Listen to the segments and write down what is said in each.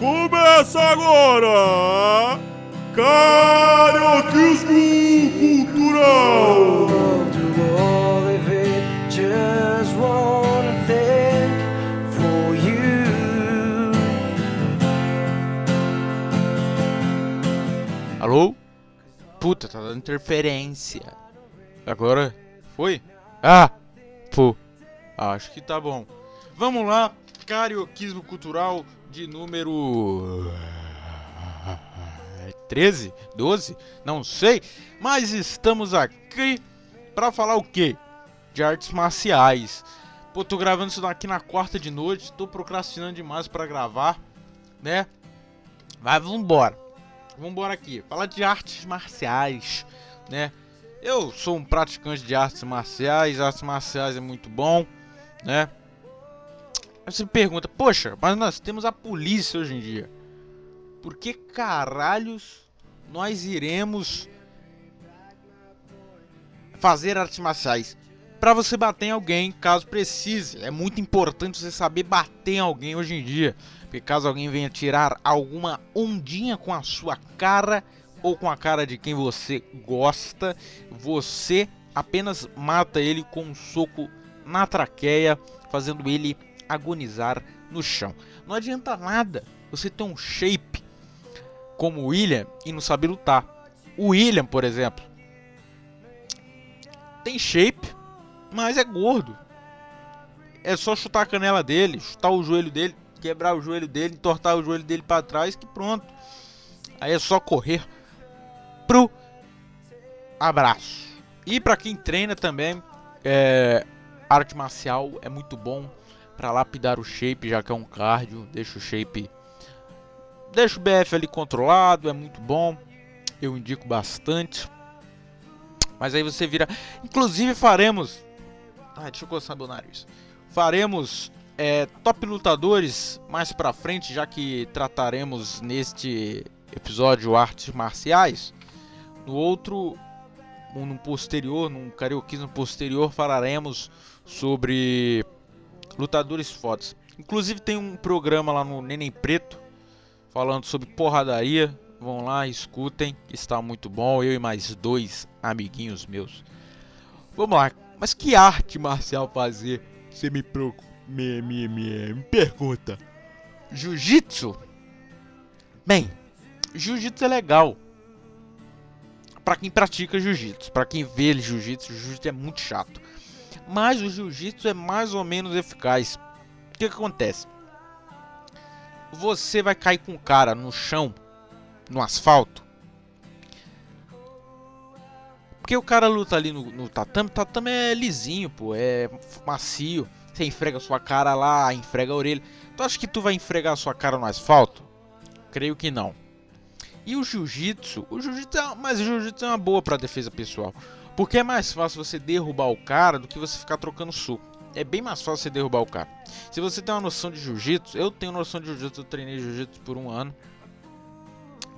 Começa agora! Carioquismo Cultural! Alô? Puta, tá dando interferência. Agora foi? Ah! Pô. Acho que tá bom. Vamos lá, Carioquismo Cultural de número 13, 12, não sei, mas estamos aqui pra falar o quê? De artes marciais. Pô, tô gravando isso aqui na quarta de noite, tô procrastinando demais pra gravar, né? Mas vambora. Vambora aqui. Falar de artes marciais, né? Eu sou um praticante de artes marciais, artes marciais é muito bom, né? Você pergunta, poxa, mas nós temos a polícia hoje em dia. Por que caralhos nós iremos fazer artes marciais? Pra você bater em alguém, caso precise. É muito importante você saber bater em alguém hoje em dia. Porque caso alguém venha tirar alguma ondinha com a sua cara ou com a cara de quem você gosta, você apenas mata ele com um soco na traqueia, fazendo ele agonizar no chão. Não adianta nada você ter um shape como o William e não saber lutar. O William, por exemplo, tem shape, mas é gordo. É só chutar a canela dele, chutar o joelho dele, quebrar o joelho dele, entortar o joelho dele para trás que pronto. Aí é só correr pro abraço. E para quem treina também, é, arte marcial é muito bom para lapidar o shape, já que é um cardio, deixa o shape deixa o BF ali controlado, é muito bom. Eu indico bastante. Mas aí você vira, inclusive faremos deixa eu coçar meu nariz. Faremos é, top lutadores mais pra frente, já que trataremos neste episódio artes marciais. No outro, no posterior, num carioquismo posterior, falaremos sobre lutadores fodas. Inclusive tem um programa lá no Neném Preto falando sobre porradaria. Vão lá, escutem, está muito bom. Eu e mais dois amiguinhos meus. Vamos lá, mas que arte marcial fazer? Você me, me, me, me, me pergunta. Jiu-jitsu? Bem, jiu-jitsu é legal. Pra quem pratica jiu-jitsu, pra quem vê jiu-jitsu, jiu-jitsu é muito chato. Mas o jiu-jitsu é mais ou menos eficaz. O que, que acontece? Você vai cair com o cara no chão, no asfalto. Porque o cara luta ali no, no tatame, tatame é lisinho, pô, é macio. Você enfrega sua cara lá, enfrega a orelha. Tu acha que tu vai enfregar sua cara no asfalto? Creio que não. E o jiu-jitsu? O jiu-jitsu é, mas o jiu-jitsu é uma boa para defesa pessoal. Porque é mais fácil você derrubar o cara do que você ficar trocando soco. É bem mais fácil você derrubar o cara. Se você tem uma noção de jiu-jitsu, eu tenho noção de jiu-jitsu, eu treinei jiu-jitsu por um ano.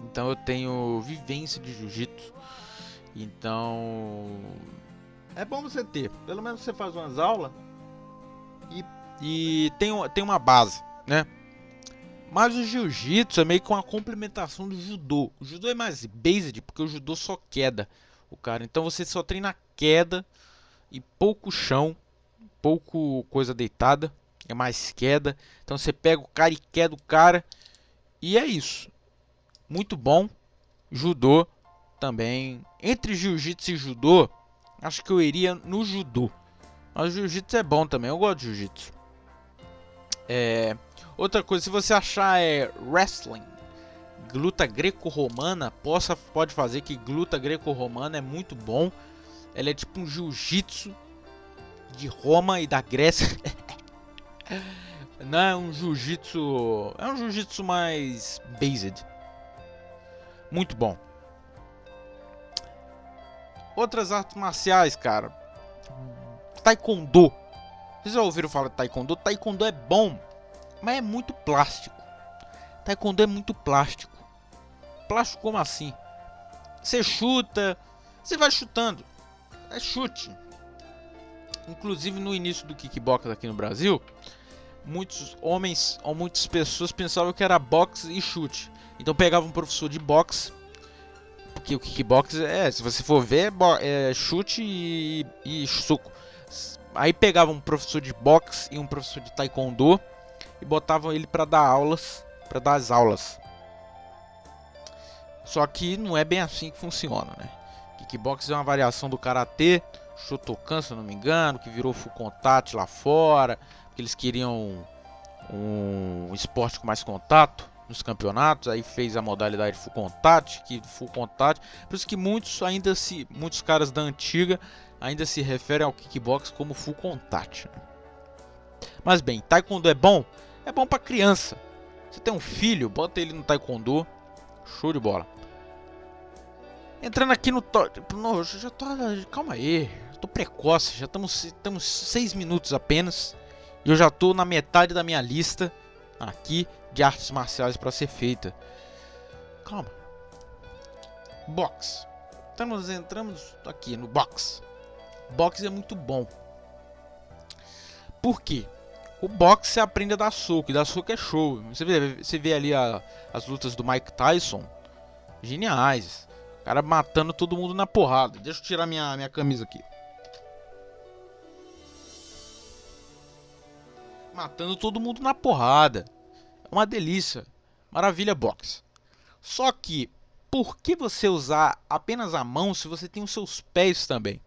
Então eu tenho vivência de jiu-jitsu. Então é bom você ter. Pelo menos você faz umas aulas e, e tem, tem uma base, né? Mas o jiu-jitsu é meio que uma complementação do judô. O judô é mais based porque o judô só queda o cara. Então você só treina queda e pouco chão, pouco coisa deitada, é mais queda. Então você pega o cara e queda o cara e é isso. Muito bom. Judô também. Entre jiu-jitsu e judô, acho que eu iria no judô. Mas jiu-jitsu é bom também, eu gosto de jiu-jitsu. É, outra coisa, se você achar é wrestling, luta greco-romana, possa pode fazer que luta greco-romana é muito bom. Ela é tipo um jiu-jitsu de Roma e da Grécia. Não é um jiu-jitsu, é um jiu-jitsu mais based. Muito bom. Outras artes marciais, cara. Taekwondo. Vocês já ouviram falar de Taekwondo? Taekwondo é bom, mas é muito plástico. Taekwondo é muito plástico. Plástico como assim? Você chuta, você vai chutando. É chute. Inclusive no início do kickbox aqui no Brasil, muitos homens ou muitas pessoas pensavam que era boxe e chute. Então pegava um professor de boxe, porque o kickbox é, se você for ver, é, é chute e, e suco. Aí pegava um professor de boxe e um professor de taekwondo e botavam ele para dar aulas, para dar as aulas. Só que não é bem assim que funciona, né? Kickbox é uma variação do karatê, Shotokan, se eu não me engano, que virou full contact lá fora, porque eles queriam um, um esporte com mais contato nos campeonatos, aí fez a modalidade full contact, que full contact, por isso que muitos ainda se, muitos caras da antiga ainda se referem ao kickbox como full contact. Né? Mas bem, taekwondo é bom? É bom para criança. Você tem um filho, bota ele no taekwondo, show de bola. Entrando aqui no, no já tô, calma aí, tô precoce, já estamos estamos seis minutos apenas. E eu já tô na metade da minha lista aqui de artes marciais para ser feita. Calma. Box. Estamos entramos aqui no box. Box é muito bom. Por quê? O box você aprende a dar soco, e dar soco é show. Você vê, você vê ali a, as lutas do Mike Tyson, geniais. O cara matando todo mundo na porrada. Deixa eu tirar minha, minha camisa aqui. Matando todo mundo na porrada. É uma delícia. Maravilha box. Só que, por que você usar apenas a mão se você tem os seus pés também?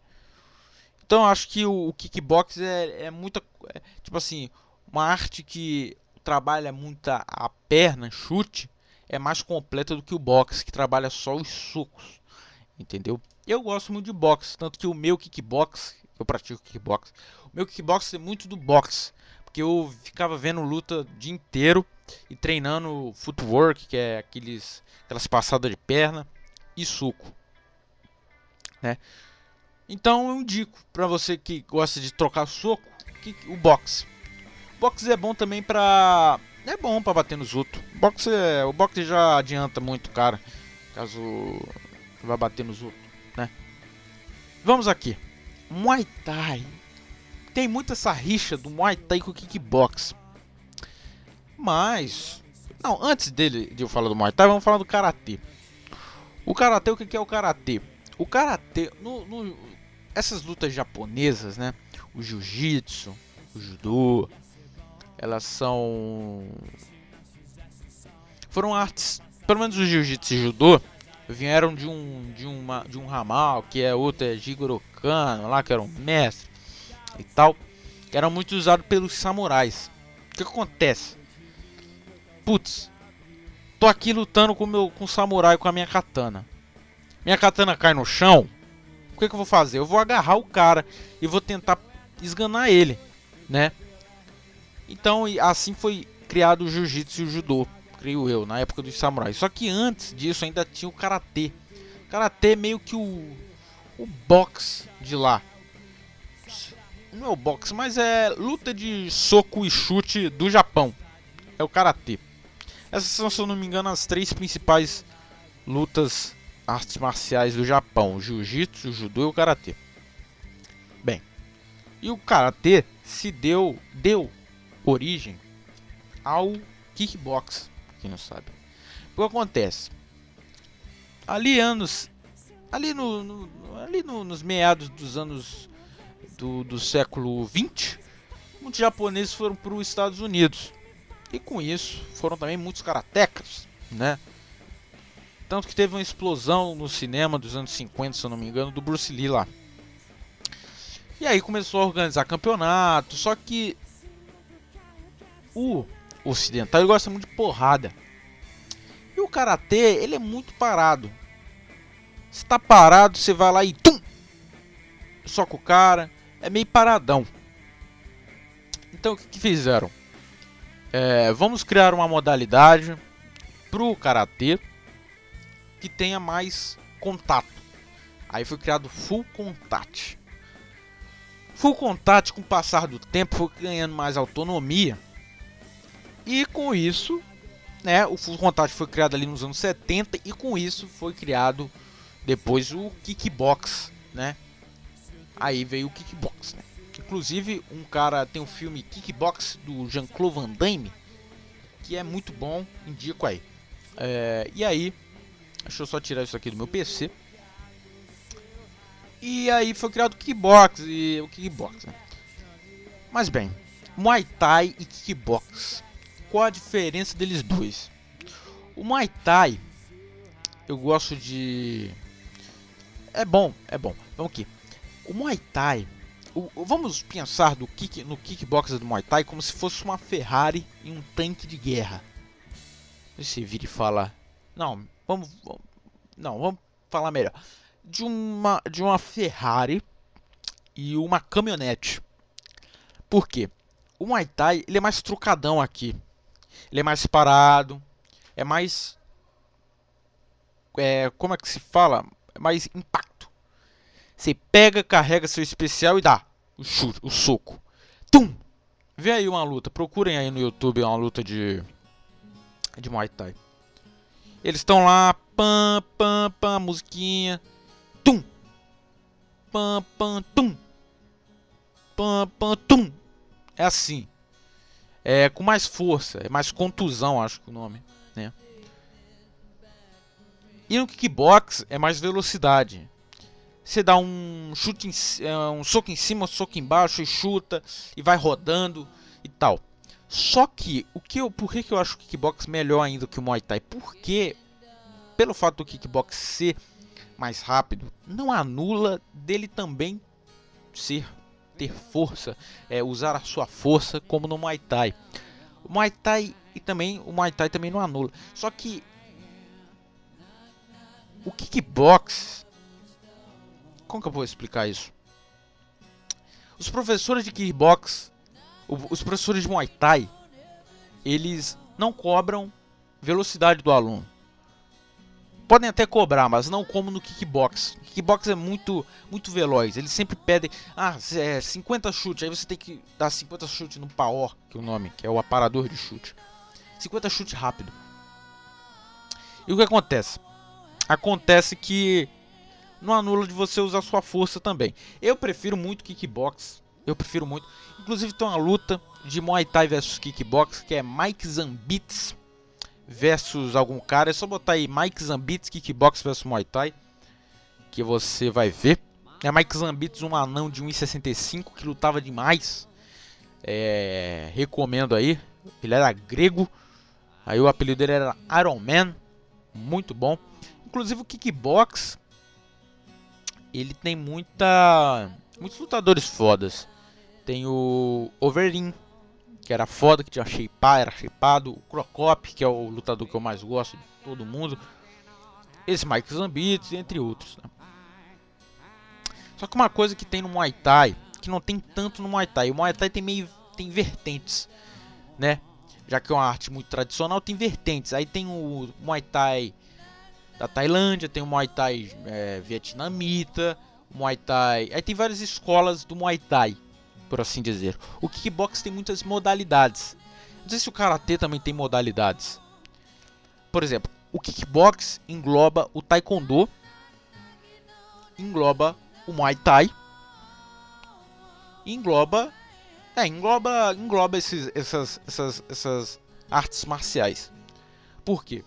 Então eu acho que o, o kickbox é, é muita. É, tipo assim, uma arte que trabalha muito a, a perna, chute, é mais completa do que o boxe, que trabalha só os socos. Entendeu? Eu gosto muito de boxe, tanto que o meu kickbox, eu pratico kickbox, o meu kickbox é muito do boxe, porque eu ficava vendo luta o dia inteiro e treinando footwork, que é aqueles aquelas passadas de perna e suco, né? Então eu indico para você que gosta de trocar soco, que, o boxe. O boxe é bom também para é bom para bater nos outros. O boxe, é, o boxe já adianta muito, cara. Caso vai bater nos outros, né? Vamos aqui. Muay Thai. Tem muita essa rixa do Muay Thai com o kickbox. Mas não, antes dele de eu falar do Muay Thai, vamos falar do karatê. O karatê, o que é o karatê? O karatê, no, no, essas lutas japonesas, né? O jiu-jitsu, o judô, elas são foram artes, pelo menos o jiu-jitsu e judô, vieram de um de uma de um ramal que é outro é Jigoro Kano, lá que era um mestre e tal, que eram muito usados pelos samurais. O que acontece? Putz, tô aqui lutando com meu com o samurai com a minha katana. Minha katana cai no chão. O que, que eu vou fazer? Eu vou agarrar o cara e vou tentar esganar ele, né? Então, assim foi criado o jiu-jitsu e o judô, creio eu, na época dos samurais. Só que antes disso ainda tinha o karatê. Karatê é meio que o, o boxe de lá. Não é o boxe, mas é luta de soco e chute do Japão. É o karatê. Essas são, se eu não me engano, as três principais lutas artes marciais do Japão: jiu-jitsu, judô e o karatê. Bem, e o karatê se deu deu origem ao kickbox, quem não sabe. O que acontece? Ali anos, ali no, no ali no, nos meados dos anos do, do século 20, muitos japoneses foram para os Estados Unidos e com isso foram também muitos karatecas, né? Tanto que teve uma explosão no cinema dos anos 50, se eu não me engano, do Bruce Lee lá. E aí começou a organizar campeonato, só que o ocidental ele gosta muito de porrada. E o karatê, ele é muito parado. Se tá parado, você vai lá e tum! Soca o cara, é meio paradão. Então o que, que fizeram? É, vamos criar uma modalidade pro karatê que tenha mais contato. Aí foi criado Full Contact. Full Contact, com o passar do tempo, foi ganhando mais autonomia e com isso, né, o Full Contact foi criado ali nos anos 70 e com isso foi criado depois o Kickbox, né? Aí veio o Kickbox, né? Inclusive, um cara tem um filme Kickbox do Jean-Claude Van Damme, que é muito bom, indico aí. É, e aí, deixa eu só tirar isso aqui do meu PC. E aí foi criado o Kickbox e o Kickbox, né? Mas bem, Muay Thai e Kickbox. Qual a diferença deles dois? O Muay Thai, eu gosto de. É bom, é bom. Vamos aqui. O Muay Thai, o, vamos pensar do kick, no kickbox do Muay Thai como se fosse uma Ferrari e um tanque de guerra. Você vira e fala, não, vamos, vamos, não, vamos falar melhor. De uma, de uma Ferrari e uma caminhonete. Por quê? O Muay Thai ele é mais trucadão aqui. Ele é mais parado, é mais é, como é que se fala? É mais impacto. Você pega, carrega seu especial e dá o chute, o soco. Tum! Vê aí uma luta, procurem aí no YouTube uma luta de de Muay Thai. Eles estão lá, pam pam pam, musiquinha. Tum! Pam pam tum. Pam pam tum. É assim. É com mais força, é mais contusão, acho que o nome, né? E no kickbox é mais velocidade. Você dá um chute, em, é, um soco em cima, um soco embaixo e chuta e vai rodando e tal. Só que o que eu, por que, que eu acho o kickbox melhor ainda que o Muay Thai? Porque pelo fato do kickbox ser mais rápido, não anula dele também ser ter força, é, usar a sua força como no Muay Thai. O Muay Thai e também o Muay Thai também não anula. Só que o kickbox. Como que eu vou explicar isso? Os professores de kickbox, os professores de Muay Thai, eles não cobram velocidade do aluno. Podem até cobrar, mas não como no kickbox. Kickbox é muito muito veloz. Eles sempre pedem, ah, é 50 chutes, aí você tem que dar 50 chutes no power, que é o nome, que é o aparador de chute. 50 chutes rápido. E o que acontece? acontece que não anula de você usar sua força também. Eu prefiro muito kickbox, eu prefiro muito. Inclusive tem uma luta de Muay Thai versus kickbox que é Mike Zambits versus algum cara. É só botar aí Mike Zambits kickbox versus Muay Thai que você vai ver. É Mike Zambits, um anão de 1,65 que lutava demais. É, recomendo aí. Ele era grego. Aí o apelido dele era Iron Man. Muito bom. Inclusive o kickbox ele tem muita muitos lutadores fodas. Tem o Overeem, que era foda, que tinha shapear, era shapeado, o Crocop, que é o lutador que eu mais gosto de todo mundo. Esse Mike Zambits, entre outros, né? Só que uma coisa que tem no Muay Thai, que não tem tanto no Muay Thai. O Muay Thai tem meio tem vertentes, né? Já que é uma arte muito tradicional, tem vertentes. Aí tem o Muay Thai da Tailândia, tem o Muay Thai é, vietnamita, Muay Thai. Aí tem várias escolas do Muay Thai, por assim dizer. O kickbox tem muitas modalidades. Não sei se o karatê também tem modalidades. Por exemplo, o kickbox engloba o taekwondo, engloba o Muay Thai, engloba, é, engloba, engloba esses, essas, essas, essas artes marciais. Por quê?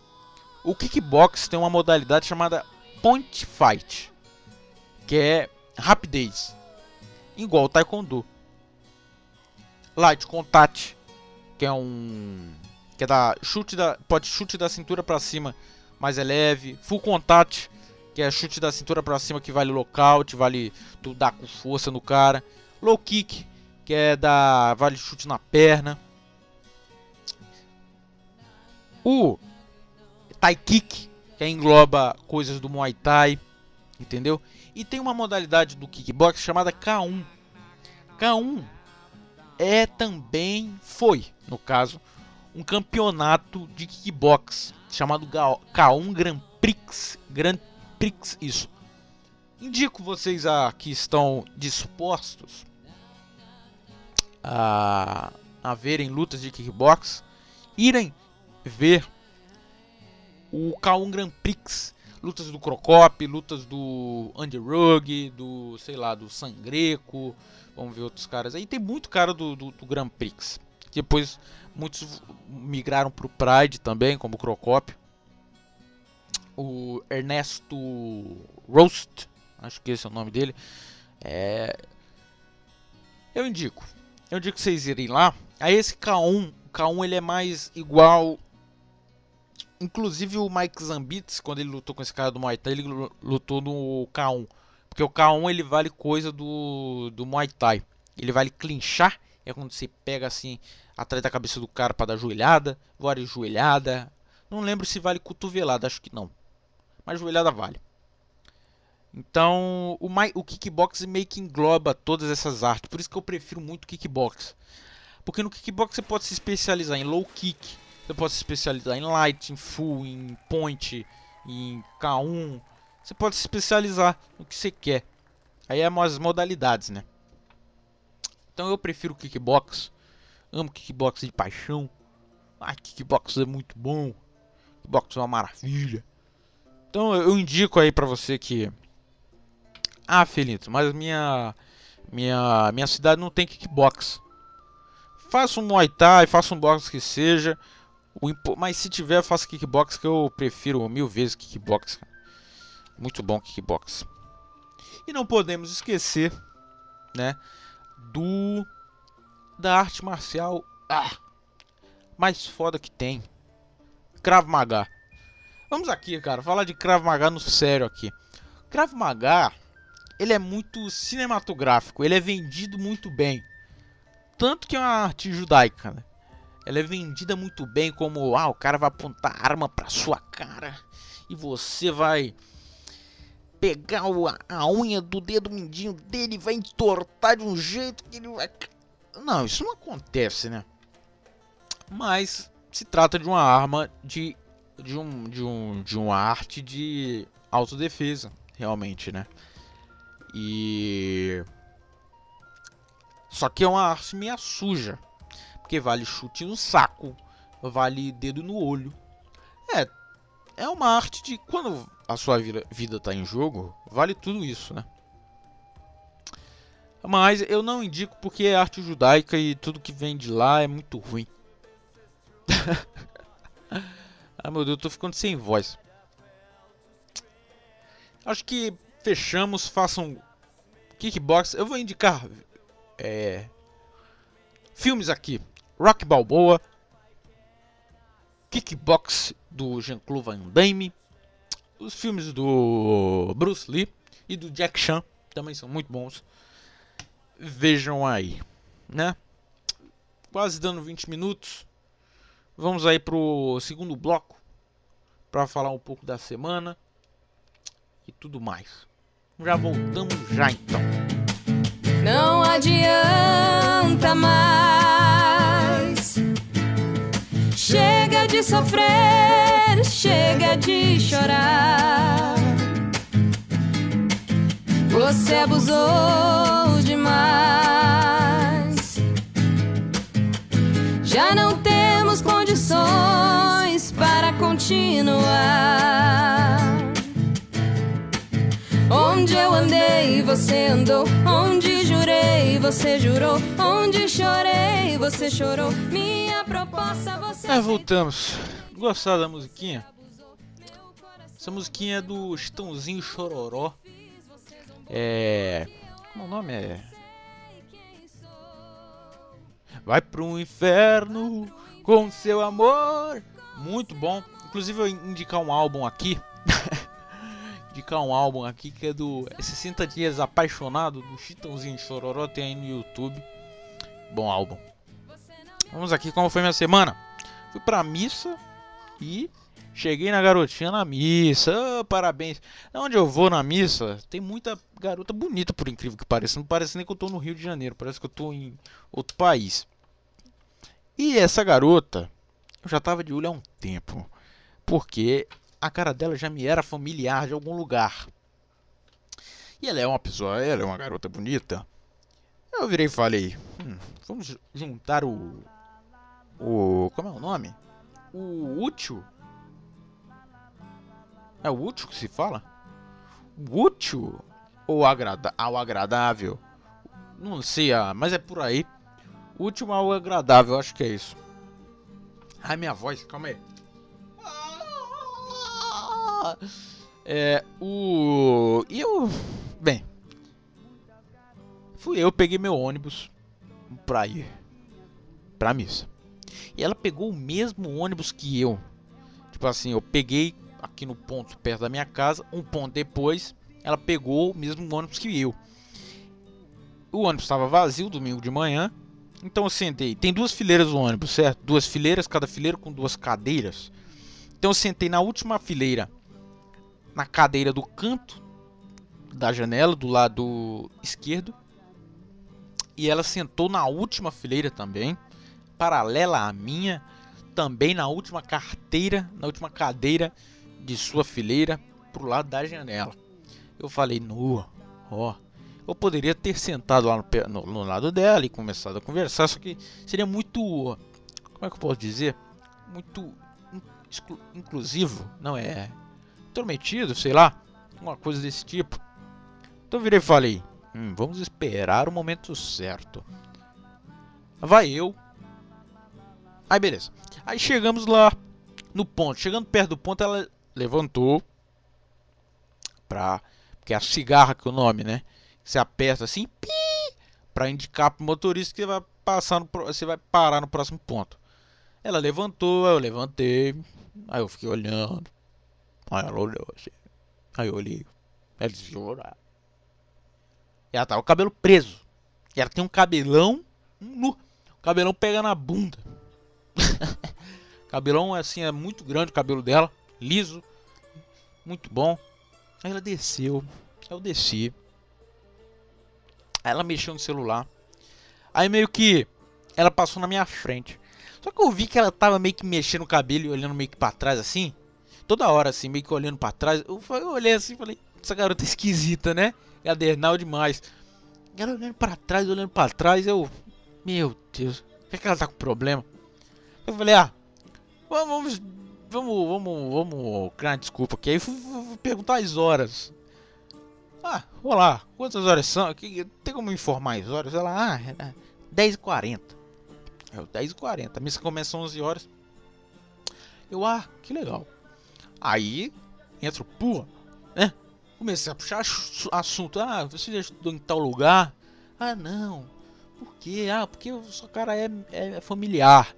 O kickbox tem uma modalidade chamada point fight, que é rapidez, igual o taekwondo. Light contact, que é um que é da chute da pode chute da cintura para cima, mas é leve. Full contact, que é chute da cintura para cima que vale lockout, vale tu dar com força no cara. Low kick, que é da vale chute na perna. O Thai Kick, que engloba coisas do Muay Thai, entendeu? E tem uma modalidade do kickbox chamada K1. K1 é também foi, no caso, um campeonato de kickbox chamado K1 Grand Prix, Grand Prix isso. Indico vocês a, que estão dispostos a, a verem lutas de kickbox, irem ver o K1 Grand Prix. lutas do Crocop, lutas do Andy Rugg, do, sei lá, do Sangreco, vamos ver outros caras. Aí tem muito cara do, do, do Grand Prix. Depois muitos migraram pro Pride também, como o Crocop. O Ernesto Roast, acho que esse é o nome dele. É... Eu indico. Eu indico vocês irem lá. Aí esse K1, o K1 ele é mais igual Inclusive o Mike Zambitz, quando ele lutou com esse cara do Muay Thai, ele lutou no K1. Porque o K1 ele vale coisa do, do Muay Thai. Ele vale clinchar, é quando você pega assim atrás da cabeça do cara para dar joelhada, vale joelhada. Não lembro se vale cotovelada, acho que não. Mas joelhada vale. Então, o, o kickbox meio que engloba todas essas artes. Por isso que eu prefiro muito kickbox. Porque no kickbox você pode se especializar em low kick, você pode se especializar em light, em full, em point, em K1. Você pode se especializar no que você quer. Aí é as modalidades, né? Então eu prefiro kickbox. Amo kickbox de paixão. Ah, kickbox é muito bom. Kickbox é uma maravilha. Então eu indico aí pra você que Ah, Felito, mas minha minha minha cidade não tem kickbox. Faça um Muay Thai, faça um box que seja. Mas se tiver, faça kickbox que eu prefiro mil vezes kickbox. Muito bom kickbox. E não podemos esquecer, né, do da arte marcial ah, mais foda que tem. Krav Maga. Vamos aqui, cara, falar de Krav Maga no sério aqui. Krav Maga, ele é muito cinematográfico, ele é vendido muito bem. Tanto que é uma arte judaica, né? ela é vendida muito bem como ah, o cara vai apontar arma pra sua cara e você vai pegar a unha do dedo mindinho dele e vai entortar de um jeito que ele vai. Não, isso não acontece, né? Mas se trata de uma arma de, de, um, de, um, de uma arte de autodefesa, realmente, né? E. Só que é uma arte meio suja. Porque vale chute no saco, vale dedo no olho. É, é uma arte de quando a sua vida, vida tá em jogo, vale tudo isso, né? Mas eu não indico porque é arte judaica e tudo que vem de lá é muito ruim. ah meu Deus, eu tô ficando sem voz. Acho que fechamos, façam kickbox. Eu vou indicar é, filmes aqui. Rock Balboa, Kickbox do Jean-Claude Van Damme, os filmes do Bruce Lee e do Jack Chan também são muito bons. Vejam aí, né? Quase dando 20 minutos. Vamos aí pro segundo bloco para falar um pouco da semana e tudo mais. Já voltamos já então. Não adianta de sofrer, chega de chorar. Você abusou demais. Já não temos condições para continuar. Onde eu andei, você andou. Onde jurei, você jurou. Onde chorei, você chorou. Minha É, voltamos. Gostaram da musiquinha? Essa musiquinha é do Estãozinho Chororó. É. Como o nome é? Vai pro inferno com seu amor. Muito bom. Inclusive eu indicar um álbum aqui. indicar um álbum aqui que é do 60 Dias Apaixonado do Chitãozinho Chororó, tem aí no YouTube. Bom álbum. Vamos aqui como foi minha semana. Fui pra missa e cheguei na garotinha na missa. Oh, parabéns. Onde eu vou na missa, tem muita garota bonita, por incrível que pareça. Não parece nem que eu tô no Rio de Janeiro, parece que eu tô em outro país. E essa garota, eu já tava de olho há um tempo. Porque a cara dela já me era familiar de algum lugar. E ela é uma pessoa, ela é uma garota bonita. Eu virei e falei: hum, vamos juntar o. O. Como é o nome? O útil. É o útil que se fala? O útil ou agrada ao agradável? Não sei, ah, mas é por aí. Útil ao agradável, acho que é isso. Ai, minha voz, calma aí. É, o. E eu. Bem. Fui eu, peguei meu ônibus pra ir pra missa. E ela pegou o mesmo ônibus que eu. Tipo assim, eu peguei aqui no ponto perto da minha casa, um ponto depois, ela pegou o mesmo ônibus que eu. O ônibus estava vazio domingo de manhã, então eu sentei. Tem duas fileiras do ônibus, certo? Duas fileiras, cada fileira com duas cadeiras. Então eu sentei na última fileira, na cadeira do canto da janela, do lado esquerdo. E ela sentou na última fileira também, paralela à minha, também na última carteira, na última cadeira de sua fileira, pro lado da janela. Eu falei, nua, ó. Eu poderia ter sentado lá no, no, no, lado dela e começado a conversar, só que seria muito. Como é que eu posso dizer? Muito exclu, inclusivo, não é? Intrometido, sei lá, uma coisa desse tipo. Então eu virei e falei: hum, vamos esperar o momento certo. Vai eu. Aí beleza. Aí chegamos lá no ponto. Chegando perto do ponto, ela levantou pra. Porque é a cigarra que é o nome, né? Você aperta assim, para indicar pro motorista que vai passar no, você vai parar no próximo ponto. Ela levantou, eu levantei, aí eu fiquei olhando. Aí ela olhou assim. Aí eu olhei. Ela desviou. E ela tava com o cabelo preso. E ela tem um cabelão nu. Cabelão pega na bunda. cabelão assim é muito grande o cabelo dela, liso, muito bom. Aí ela desceu. Eu desci. Aí ela mexeu no celular. Aí meio que ela passou na minha frente. Só que eu vi que ela tava meio que mexendo o cabelo e olhando meio que pra trás assim. Toda hora assim, meio que olhando pra trás. Eu, eu olhei assim falei, essa garota é esquisita, né? Gadernal demais. Ela olhando pra trás, olhando pra trás, eu. Meu Deus, é que ela tá com problema? Eu falei, ah, vamos. Vamos, vamos, vamos criar desculpa aqui. Aí fui, fui perguntar as horas. Ah, olá, quantas horas são? Tem como informar as horas? Ela, ah, é 10h40. É 10h40. A missa começa às 11 horas. Eu, ah, que legal. Aí entra o pua, né? Comecei a puxar assunto. Ah, você já estudou em tal lugar? Ah, não. Por quê? Ah, porque o seu cara é, é familiar.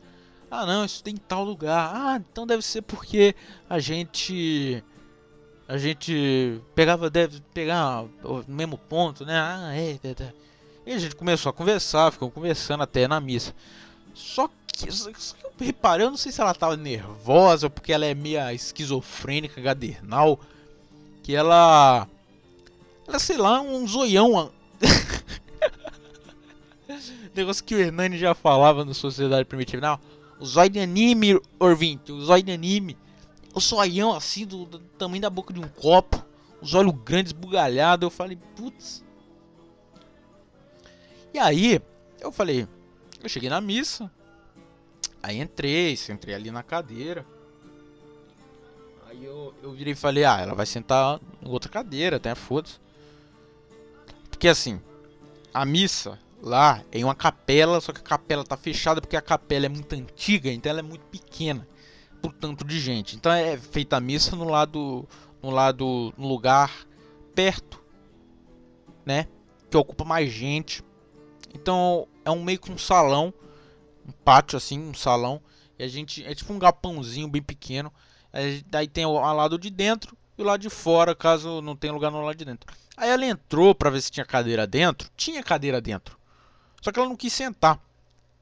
Ah, não, isso tem tal lugar. Ah, então deve ser porque a gente a gente pegava, deve pegar o mesmo ponto, né? Ah, é, é, é. E a gente começou a conversar, ficou conversando até na missa. Só que, só que eu reparei, eu não sei se ela tava nervosa, porque ela é meio esquizofrênica, gadernal. Que ela. Ela, sei lá, um zoião. Negócio que o Hernani já falava no Sociedade Primitiva. Não, o zóio de anime, Orvinte, o zóio de anime o zoião assim, do, do, tamanho da boca de um copo, os olhos grandes, bugalhados. Eu falei, putz. E aí, eu falei, eu cheguei na missa, aí entrei, entrei ali na cadeira. Aí eu, eu virei e falei, ah, ela vai sentar em outra cadeira, até foda-se. Porque assim, a missa lá em uma capela, só que a capela tá fechada porque a capela é muito antiga, então ela é muito pequena por tanto de gente. Então é feita a missa no lado no lado no lugar perto, né, que ocupa mais gente. Então é um meio que um salão, um pátio assim, um salão, e a gente é tipo um galpãozinho bem pequeno. Aí, daí tem o lado de dentro e o lado de fora, caso não tenha lugar no lado de dentro. Aí ela entrou para ver se tinha cadeira dentro. Tinha cadeira dentro. Só que ela não quis sentar.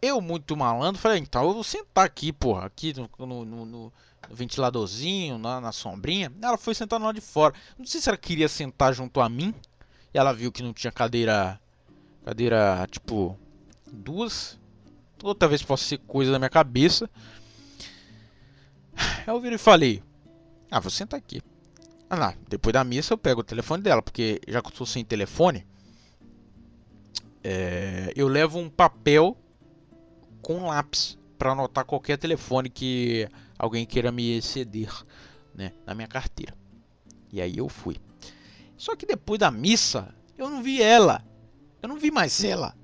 Eu, muito malandro, falei, então eu vou sentar aqui, porra, aqui no, no, no, no ventiladorzinho, na, na, sombrinha. Ela foi sentar no lado de fora. Não sei se ela queria sentar junto a mim. E ela viu que não tinha cadeira. Cadeira, tipo, duas. Ou talvez possa ser coisa da minha cabeça. Eu virei e falei: Ah, vou sentar aqui. Ah, lá, depois da missa eu pego o telefone dela, porque já que eu estou sem telefone, é, eu levo um papel com lápis para anotar qualquer telefone que alguém queira me ceder né, na minha carteira. E aí eu fui. Só que depois da missa, eu não vi ela. Eu não vi mais ela.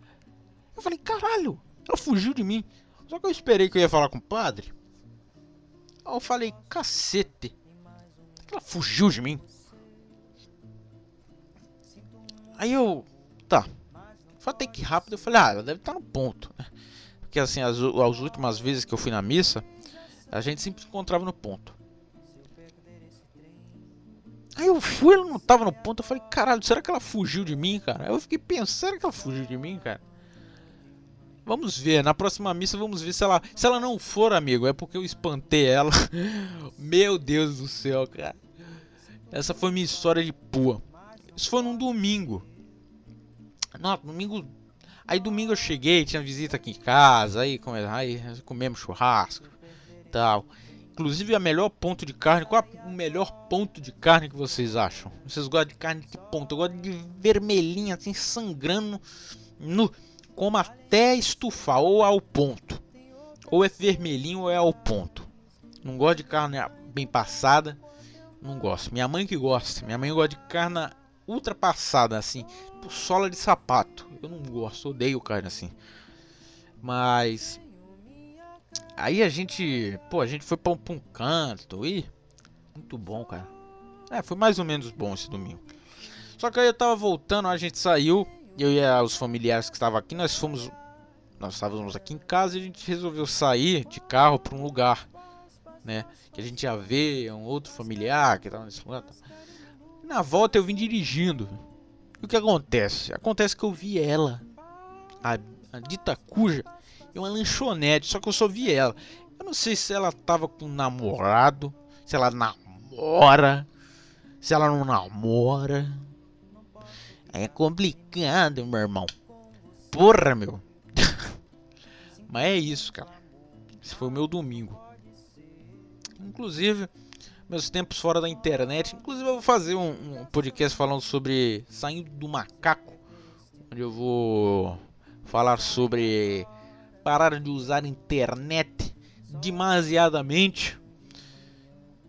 Eu falei, caralho, ela fugiu de mim. Só que eu esperei que eu ia falar com o padre. Aí eu falei, cacete. Ela fugiu de mim. Aí eu. Tá. Foi até que rápido. Eu falei, ah, ela deve estar no ponto. Porque assim, as, as últimas vezes que eu fui na missa, a gente sempre se encontrava no ponto. Aí eu fui, ela não tava no ponto. Eu falei, caralho, será que ela fugiu de mim, cara? Eu fiquei pensando, será que ela fugiu de mim, cara? Vamos ver, na próxima missa vamos ver se ela. Se ela não for, amigo, é porque eu espantei ela. Meu Deus do céu, cara. Essa foi minha história de pua. Isso foi num domingo. Não, domingo. Aí domingo eu cheguei, tinha visita aqui em casa, aí, come... aí comemos churrasco tal. Inclusive a melhor ponto de carne. Qual é o melhor ponto de carne que vocês acham? Vocês gostam de carne de que ponto? Eu gosto de vermelhinha, assim, sangrando no. Como até estufar, ou ao ponto. Ou é vermelhinho ou é ao ponto. Não gosto de carne bem passada. Não gosto. Minha mãe que gosta. Minha mãe gosta de carne ultrapassada, assim. Tipo sola de sapato. Eu não gosto, odeio carne assim. Mas. Aí a gente. Pô, a gente foi pra um, pra um canto. e Muito bom, cara. É, foi mais ou menos bom esse domingo. Só que aí eu tava voltando, a gente saiu. Eu e os familiares que estavam aqui, nós fomos. Nós estávamos aqui em casa e a gente resolveu sair de carro para um lugar, né? Que a gente ia ver um outro familiar que tava nesse lugar. Na volta eu vim dirigindo. E o que acontece? Acontece que eu vi ela, a, a dita cuja, em uma lanchonete, só que eu só vi ela. Eu não sei se ela tava com um namorado, se ela namora, se ela não namora. É complicado, meu irmão. Porra, meu. Mas é isso, cara. Esse foi o meu domingo. Inclusive, meus tempos fora da internet. Inclusive, eu vou fazer um, um podcast falando sobre saindo do macaco. Onde eu vou falar sobre parar de usar internet demasiadamente.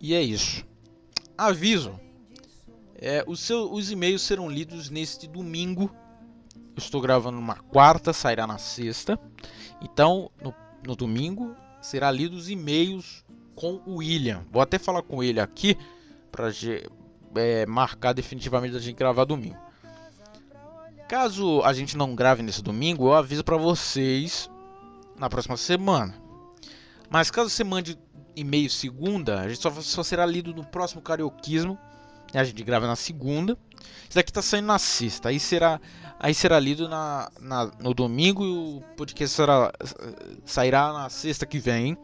E é isso. Aviso. É, os, seu, os e-mails serão lidos neste domingo. Eu estou gravando numa quarta, sairá na sexta. Então, no, no domingo, será lido os e-mails com o William. Vou até falar com ele aqui para é, marcar definitivamente a gente gravar domingo. Caso a gente não grave nesse domingo, eu aviso para vocês na próxima semana. Mas caso você mande e-mail segunda, a gente só, só será lido no próximo carioquismo. A gente grava na segunda. Isso daqui tá saindo na sexta. Aí será, aí será lido na, na no domingo e o podcast será, sairá na sexta que vem.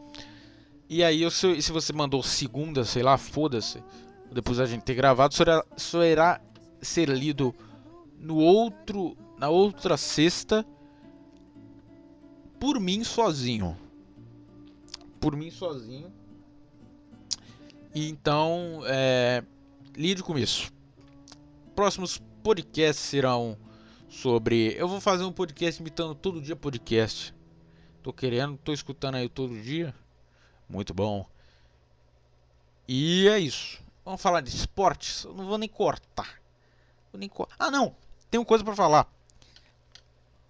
E aí, se, se você mandou segunda, sei lá, foda-se. Depois da gente ter gravado, só irá, só irá ser lido no outro, na outra sexta por mim sozinho. Por mim sozinho. Então, é, lide com isso. Próximos podcasts serão sobre. Eu vou fazer um podcast imitando todo dia podcast. Tô querendo, tô escutando aí todo dia. Muito bom. E é isso. Vamos falar de esportes. Eu não vou nem cortar. Vou nem cor... Ah, não. Tenho coisa para falar.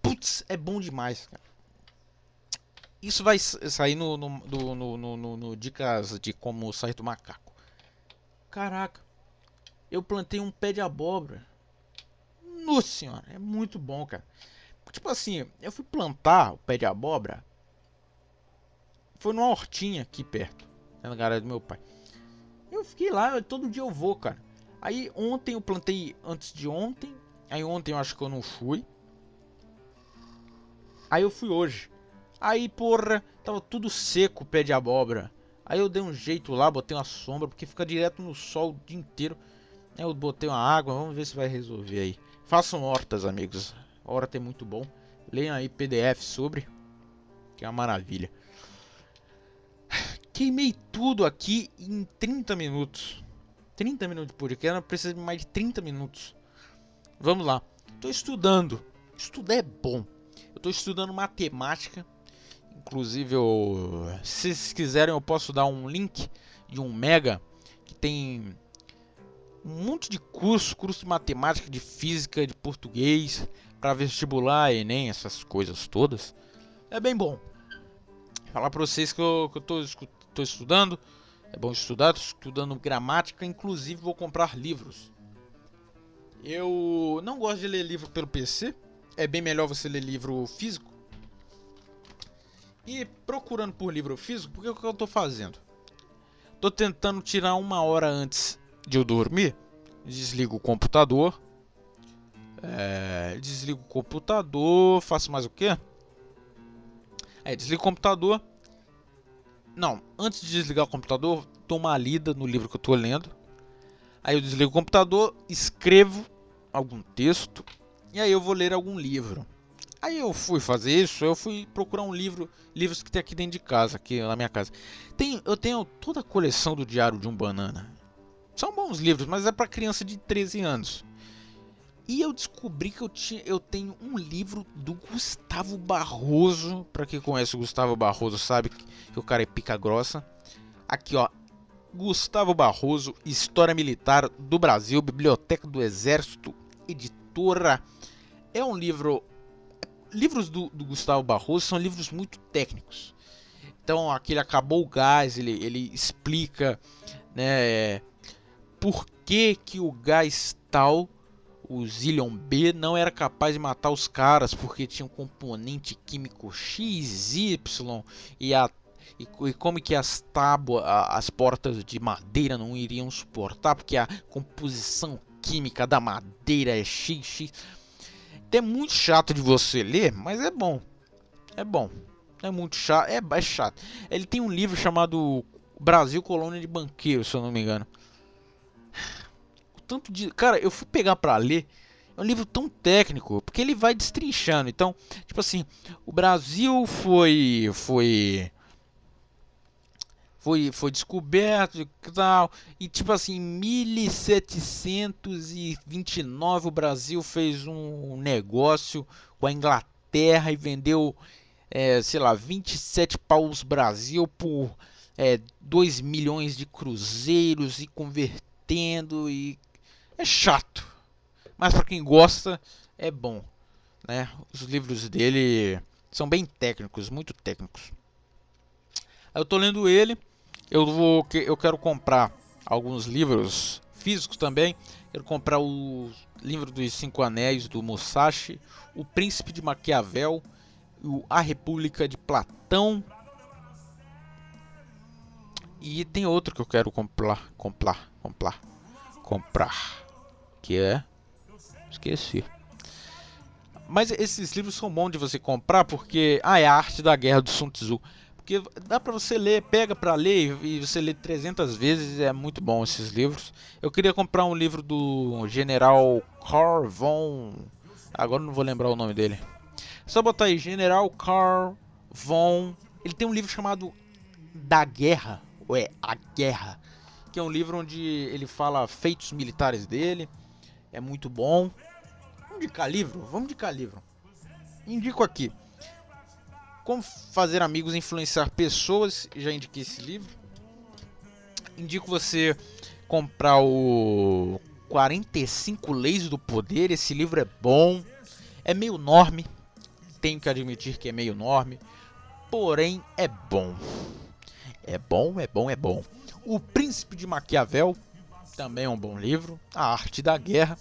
Putz, é bom demais, cara. Isso vai sair no, no, no, no, no Dicas de como sair do macaco. Caraca. Eu plantei um pé de abóbora. Nossa senhora, é muito bom, cara. Tipo assim, eu fui plantar o pé de abóbora. Foi numa hortinha aqui perto, né, na garagem do meu pai. Eu fiquei lá, todo dia eu vou, cara. Aí ontem eu plantei antes de ontem. Aí ontem eu acho que eu não fui. Aí eu fui hoje. Aí, porra, tava tudo seco o pé de abóbora. Aí eu dei um jeito lá, botei uma sombra, porque fica direto no sol o dia inteiro. Aí eu botei uma água, vamos ver se vai resolver aí. Façam hortas, amigos. Horta é muito bom. Leiam aí PDF sobre. Que é uma maravilha. Queimei tudo aqui em 30 minutos. 30 minutos de podcast, não precisa de mais de 30 minutos. Vamos lá. Tô estudando. Estudar é bom. Eu tô estudando matemática. Inclusive, eu, se vocês quiserem, eu posso dar um link de um mega que tem um monte de curso, curso de matemática, de física, de português, para vestibular, Enem, essas coisas todas. É bem bom. Falar para vocês que eu, tô, tô estudando, é bom estudar, tô estudando gramática, inclusive vou comprar livros. Eu não gosto de ler livro pelo PC, é bem melhor você ler livro físico. E procurando por livro físico, porque o que eu tô fazendo? Tô tentando tirar uma hora antes de eu dormir, desligo o computador, é, desligo o computador, faço mais o que? É, desligo o computador. Não, antes de desligar o computador, dou uma lida no livro que eu estou lendo. Aí eu desligo o computador, escrevo algum texto e aí eu vou ler algum livro. Aí eu fui fazer isso, eu fui procurar um livro, livros que tem aqui dentro de casa, aqui na minha casa. Tem, eu tenho toda a coleção do Diário de um Banana. São bons livros, mas é para criança de 13 anos. E eu descobri que eu, tinha, eu tenho um livro do Gustavo Barroso. Para quem conhece o Gustavo Barroso sabe que o cara é pica grossa. Aqui ó, Gustavo Barroso, História Militar do Brasil, Biblioteca do Exército, editora. É um livro. Livros do, do Gustavo Barroso são livros muito técnicos. Então aqui ele acabou o gás, ele, ele explica né, por que, que o gás tal, o Zillion B, não era capaz de matar os caras porque tinha um componente químico XY e a e, como que as tábuas, as portas de madeira não iriam suportar, porque a composição química da madeira é XX. É muito chato de você ler, mas é bom. É bom. É muito chato. É, é chato. Ele tem um livro chamado Brasil Colônia de Banqueiros, se eu não me engano. Tanto de. Cara, eu fui pegar pra ler. É um livro tão técnico, porque ele vai destrinchando. Então, tipo assim, o Brasil foi. Foi foi, foi descoberto e tal. E tipo assim, em 1729 o Brasil fez um negócio com a Inglaterra e vendeu, é, sei lá, 27 paus Brasil por é, 2 milhões de cruzeiros e convertendo e é chato. Mas para quem gosta é bom, né? Os livros dele são bem técnicos, muito técnicos. Eu tô lendo ele eu vou, eu quero comprar alguns livros físicos também. Quero comprar o livro dos Cinco Anéis do Musashi, O Príncipe de Maquiavel, o A República de Platão. E tem outro que eu quero comprar, comprar, comprar, comprar, que é esqueci. Mas esses livros são bons de você comprar porque ah, é a arte da guerra do Sun Tzu. Porque dá para você ler, pega para ler e você lê 300 vezes, é muito bom esses livros. Eu queria comprar um livro do General Carl von... Agora não vou lembrar o nome dele. Só botar aí, General Carl von... Ele tem um livro chamado Da Guerra, ou é A Guerra, que é um livro onde ele fala feitos militares dele. É muito bom. Vamos indicar livro? Vamos indicar livro. Indico aqui. Como fazer amigos influenciar pessoas, já indiquei esse livro. Indico você comprar o 45 Leis do Poder. Esse livro é bom, é meio enorme, tenho que admitir que é meio enorme, porém é bom. É bom, é bom, é bom. O Príncipe de Maquiavel também é um bom livro. A Arte da Guerra.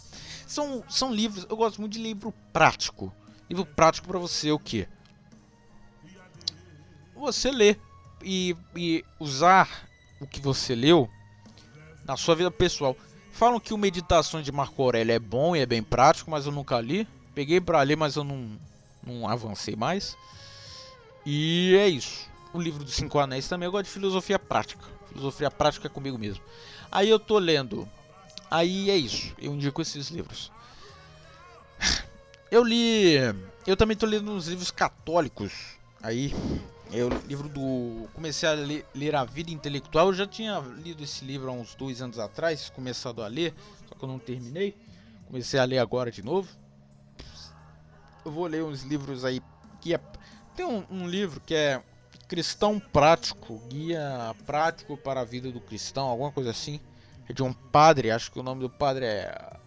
São, são livros, eu gosto muito de livro prático. Livro prático para você o que? você ler e, e usar o que você leu na sua vida pessoal. Falam que o Meditações de Marco Aurélio é bom e é bem prático, mas eu nunca li. Peguei para ler, mas eu não, não avancei mais. E é isso. O livro dos Cinco Anéis também eu gosto de filosofia prática. Filosofia prática é comigo mesmo. Aí eu tô lendo. Aí é isso. Eu indico esses livros. Eu li. Eu também tô lendo uns livros católicos. Aí é o livro do. Comecei a ler, ler, A Vida Intelectual. Eu já tinha lido esse livro há uns dois anos atrás, começado a ler, só que eu não terminei. Comecei a ler agora de novo. Eu vou ler uns livros aí que é. Tem um, um livro que é Cristão Prático, Guia Prático para a Vida do Cristão, alguma coisa assim. É de um padre, acho que o nome do padre é.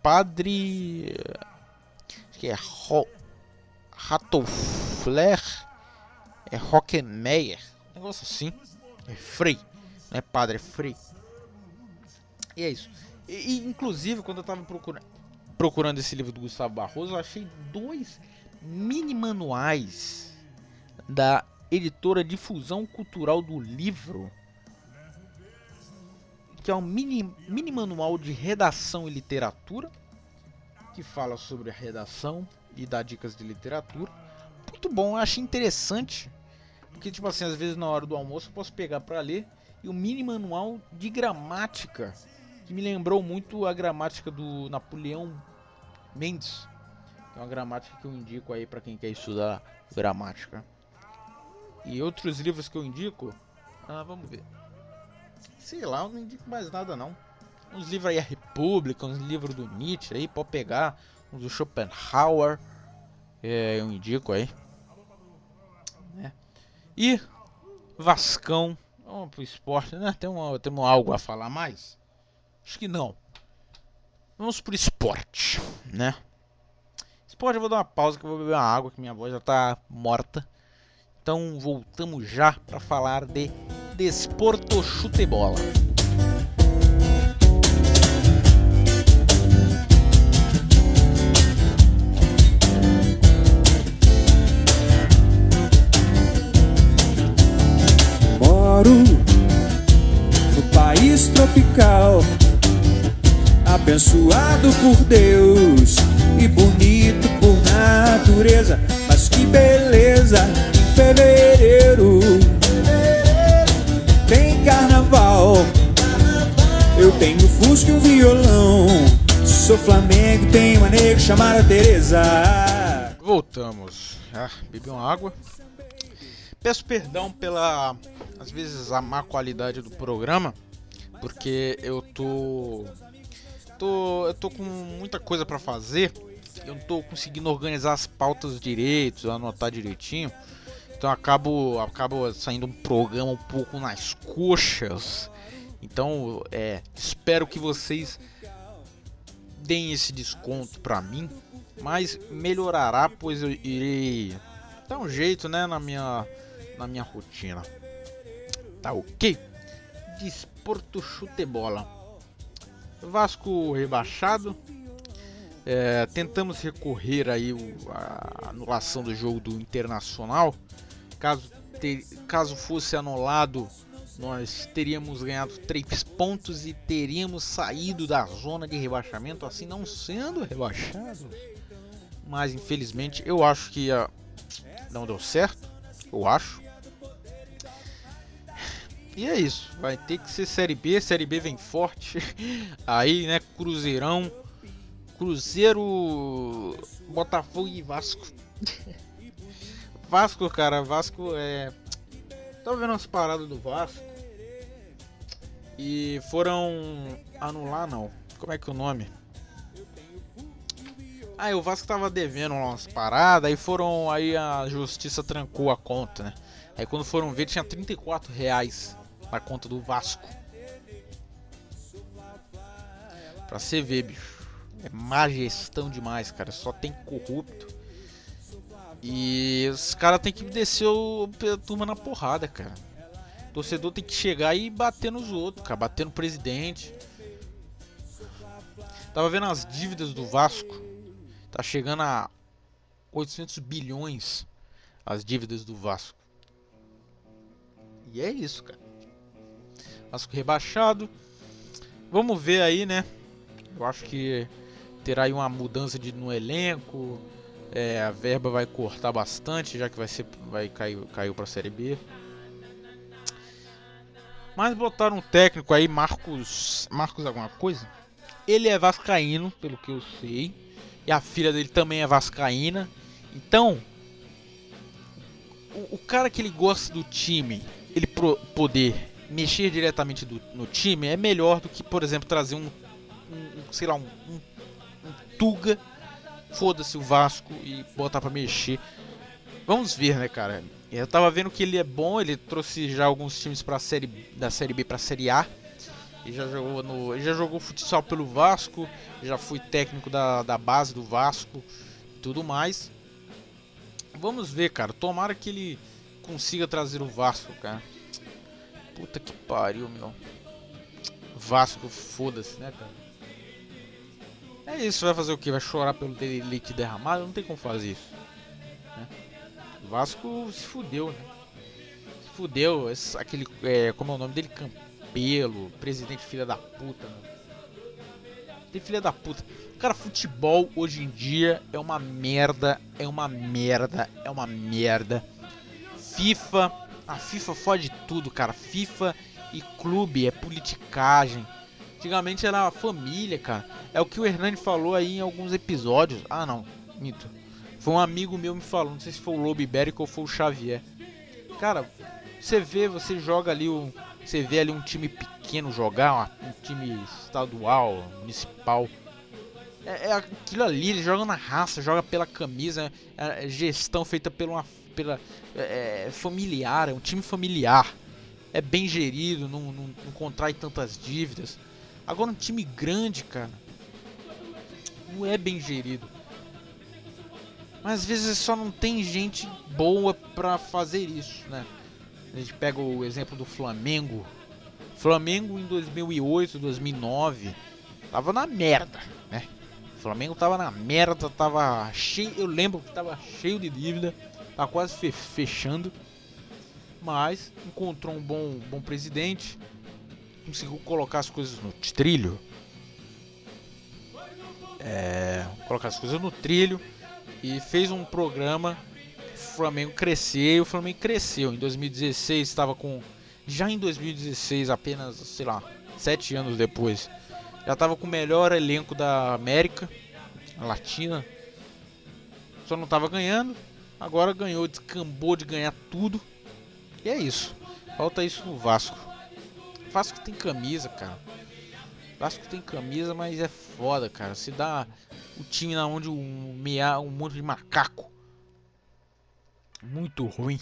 Padre. Acho que é Ro... Ratofler. É Rockemeyer. Um negócio assim. É Frei. Não é padre, é Frei. E é isso. E, inclusive, quando eu tava procurando, procurando esse livro do Gustavo Barroso, eu achei dois mini manuais da editora Difusão Cultural do Livro, que é um mini, mini manual de redação e literatura, que fala sobre a redação e dá dicas de literatura. Muito bom, eu achei interessante, porque tipo assim, às vezes na hora do almoço eu posso pegar para ler e o mini manual de gramática, que me lembrou muito a gramática do Napoleão Mendes, é uma gramática que eu indico aí para quem quer estudar gramática. E outros livros que eu indico, ah, vamos ver. Sei lá, eu não indico mais nada não. Uns livros aí a República, uns livros do Nietzsche aí, pode pegar, uns do Schopenhauer, é, eu indico aí. Né? E Vascão, vamos pro esporte, né? Tem uma, temos algo a falar mais? Acho que não. Vamos pro esporte, né? Esporte eu vou dar uma pausa que eu vou beber uma água, que minha voz já tá morta. Então voltamos já para falar de desporto chute bola. Moro no país tropical, abençoado por Deus e bonito por natureza. Mas que beleza fevereiro tem carnaval. Eu tenho fusca e um violão. Sou Flamengo tenho uma negra chamada Teresa. Voltamos. Ah, bebi uma água. Peço perdão pela, às vezes, a má qualidade do programa, porque eu tô, tô, eu tô com muita coisa para fazer. Eu não tô conseguindo organizar as pautas direito, anotar direitinho. Então acabo, acabo saindo um programa um pouco nas coxas. Então, é, espero que vocês deem esse desconto para mim, mas melhorará, pois eu irei dar um jeito, né, na minha na minha rotina. Tá ok? Desporto chute bola. Vasco rebaixado. É, tentamos recorrer aí a anulação do jogo do Internacional. Caso, ter, caso fosse anulado, nós teríamos ganhado 3 pontos e teríamos saído da zona de rebaixamento, assim não sendo rebaixados. Mas infelizmente eu acho que uh, não deu certo. Eu acho. E é isso, vai ter que ser Série B, Série B vem forte. Aí, né, Cruzeirão, Cruzeiro, Botafogo e Vasco. Vasco, cara, Vasco é. Tava vendo umas paradas do Vasco. E foram anular, não. Como é que é o nome? Ah, o Vasco tava devendo umas paradas, aí foram. Aí a justiça trancou a conta, né? Aí quando foram ver tinha 34 reais na conta do Vasco. Pra você ver, bicho. É má gestão demais, cara. Só tem corrupto. E os caras tem que descer o, a turma na porrada, cara. O torcedor tem que chegar e bater nos outros, cara. Bater no presidente. Tava vendo as dívidas do Vasco. Tá chegando a 800 bilhões as dívidas do Vasco. E é isso, cara. Vasco rebaixado. Vamos ver aí, né? Eu acho que terá aí uma mudança de, no elenco. É, a verba vai cortar bastante, já que vai ser vai cair caiu para a série B. Mas botaram um técnico aí, Marcos, Marcos alguma coisa. Ele é vascaíno, pelo que eu sei, e a filha dele também é vascaína. Então, o, o cara que ele gosta do time, ele pro, poder mexer diretamente do, no time é melhor do que, por exemplo, trazer um, um sei lá, um, um, um Tuga, foda-se o Vasco e botar para mexer. Vamos ver, né, cara? Eu tava vendo que ele é bom, ele trouxe já alguns times para série da série B para série A. Ele já jogou no, ele já jogou futsal pelo Vasco, já fui técnico da, da base do Vasco, tudo mais. Vamos ver, cara. Tomara que ele consiga trazer o Vasco, cara. Puta que pariu, meu. Vasco, foda-se, né, cara? É isso, vai fazer o que? Vai chorar pelo ter leite derramado? Não tem como fazer isso. Né? O Vasco se fudeu, né? Se fudeu. Esse, aquele. É, como é o nome dele? Campelo. Presidente filha da puta, né? Tem filha da puta. Cara, futebol hoje em dia é uma merda. É uma merda. É uma merda. FIFA. A FIFA fode tudo, cara. FIFA e clube é politicagem. Antigamente era família, cara. É o que o Hernani falou aí em alguns episódios. Ah, não, mito. Foi um amigo meu me falou, não sei se foi o Lobo Ibérico ou foi o Xavier. Cara, você vê, você joga ali um, você vê ali um time pequeno jogar, um time estadual, municipal. É, é aquilo ali, ele joga na raça, joga pela camisa, é, é gestão feita pela, pela é, é, familiar, é um time familiar. É bem gerido, não, não, não contrai tantas dívidas. Agora um time grande, cara, não é bem gerido. Mas às vezes só não tem gente boa pra fazer isso, né? A gente pega o exemplo do Flamengo. Flamengo em 2008, 2009 tava na merda, né? Flamengo tava na merda, tava cheio, eu lembro que tava cheio de dívida, tá quase fe fechando. Mas encontrou um bom, bom presidente, conseguiu colocar as coisas no trilho. É, colocar as coisas no trilho e fez um programa o Flamengo crescer e o Flamengo cresceu. Em 2016 estava com. Já em 2016, apenas, sei lá, sete anos depois, já estava com o melhor elenco da América Latina. Só não estava ganhando. Agora ganhou, descambou de ganhar tudo. E é isso. Falta isso no Vasco. Vasco tem camisa, cara. Vasco tem camisa, mas é foda, cara. Se dá o time na onde um, meia, um monte de macaco. Muito ruim.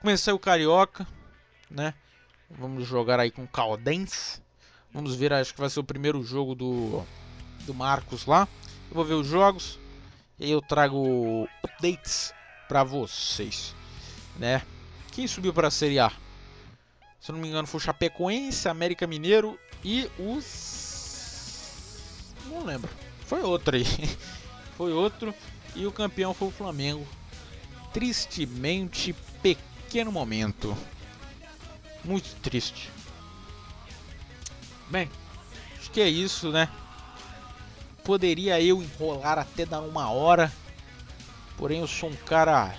Comecei o Carioca, né? Vamos jogar aí com Caldense. Vamos ver, acho que vai ser o primeiro jogo do, do Marcos lá. Eu vou ver os jogos e eu trago updates para vocês, né? Quem subiu para a Série A? Se eu não me engano, foi o Chapecoense, América Mineiro e os. Não lembro. Foi outro aí. foi outro. E o campeão foi o Flamengo. Tristemente pequeno momento. Muito triste. Bem, acho que é isso, né? Poderia eu enrolar até dar uma hora. Porém, eu sou um cara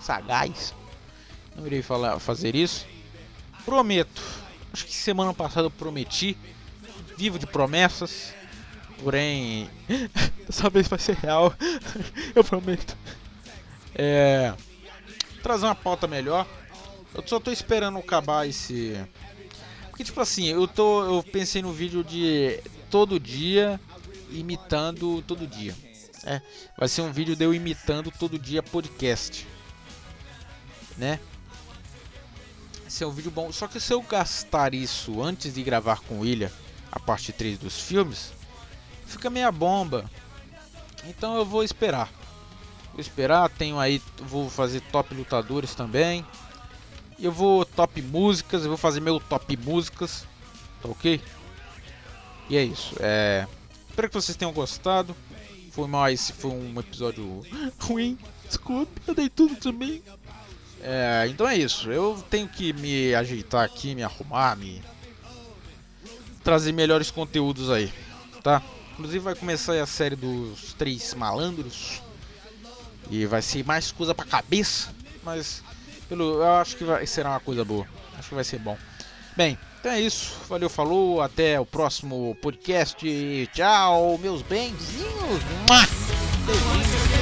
sagaz. Não irei falar, fazer isso. Prometo. Acho que semana passada eu prometi. Vivo de promessas. Porém, dessa vez vai ser real. eu prometo. É. Trazer uma pauta melhor. Eu só tô esperando acabar esse. Porque, tipo assim, eu tô. Eu pensei no vídeo de todo dia imitando todo dia. É, vai ser um vídeo de eu imitando todo dia podcast. Né? Esse é um vídeo bom. Só que se eu gastar isso antes de gravar com o William a parte 3 dos filmes, fica meia bomba. Então eu vou esperar. Vou esperar, tenho aí, vou fazer top lutadores também. Eu vou top músicas, eu vou fazer meu top músicas. Tá ok? E é isso. É... Espero que vocês tenham gostado. Foi mais, foi um episódio ruim. Desculpe, eu dei tudo também. É, então é isso. Eu tenho que me ajeitar aqui, me arrumar, me trazer melhores conteúdos aí, tá? Inclusive vai começar a série dos três malandros e vai ser mais coisa pra cabeça, mas pelo, eu acho que vai, será uma coisa boa. Acho que vai ser bom. Bem, então é isso. Valeu, falou. Até o próximo podcast. Tchau, meus benzinhos. Beijinho.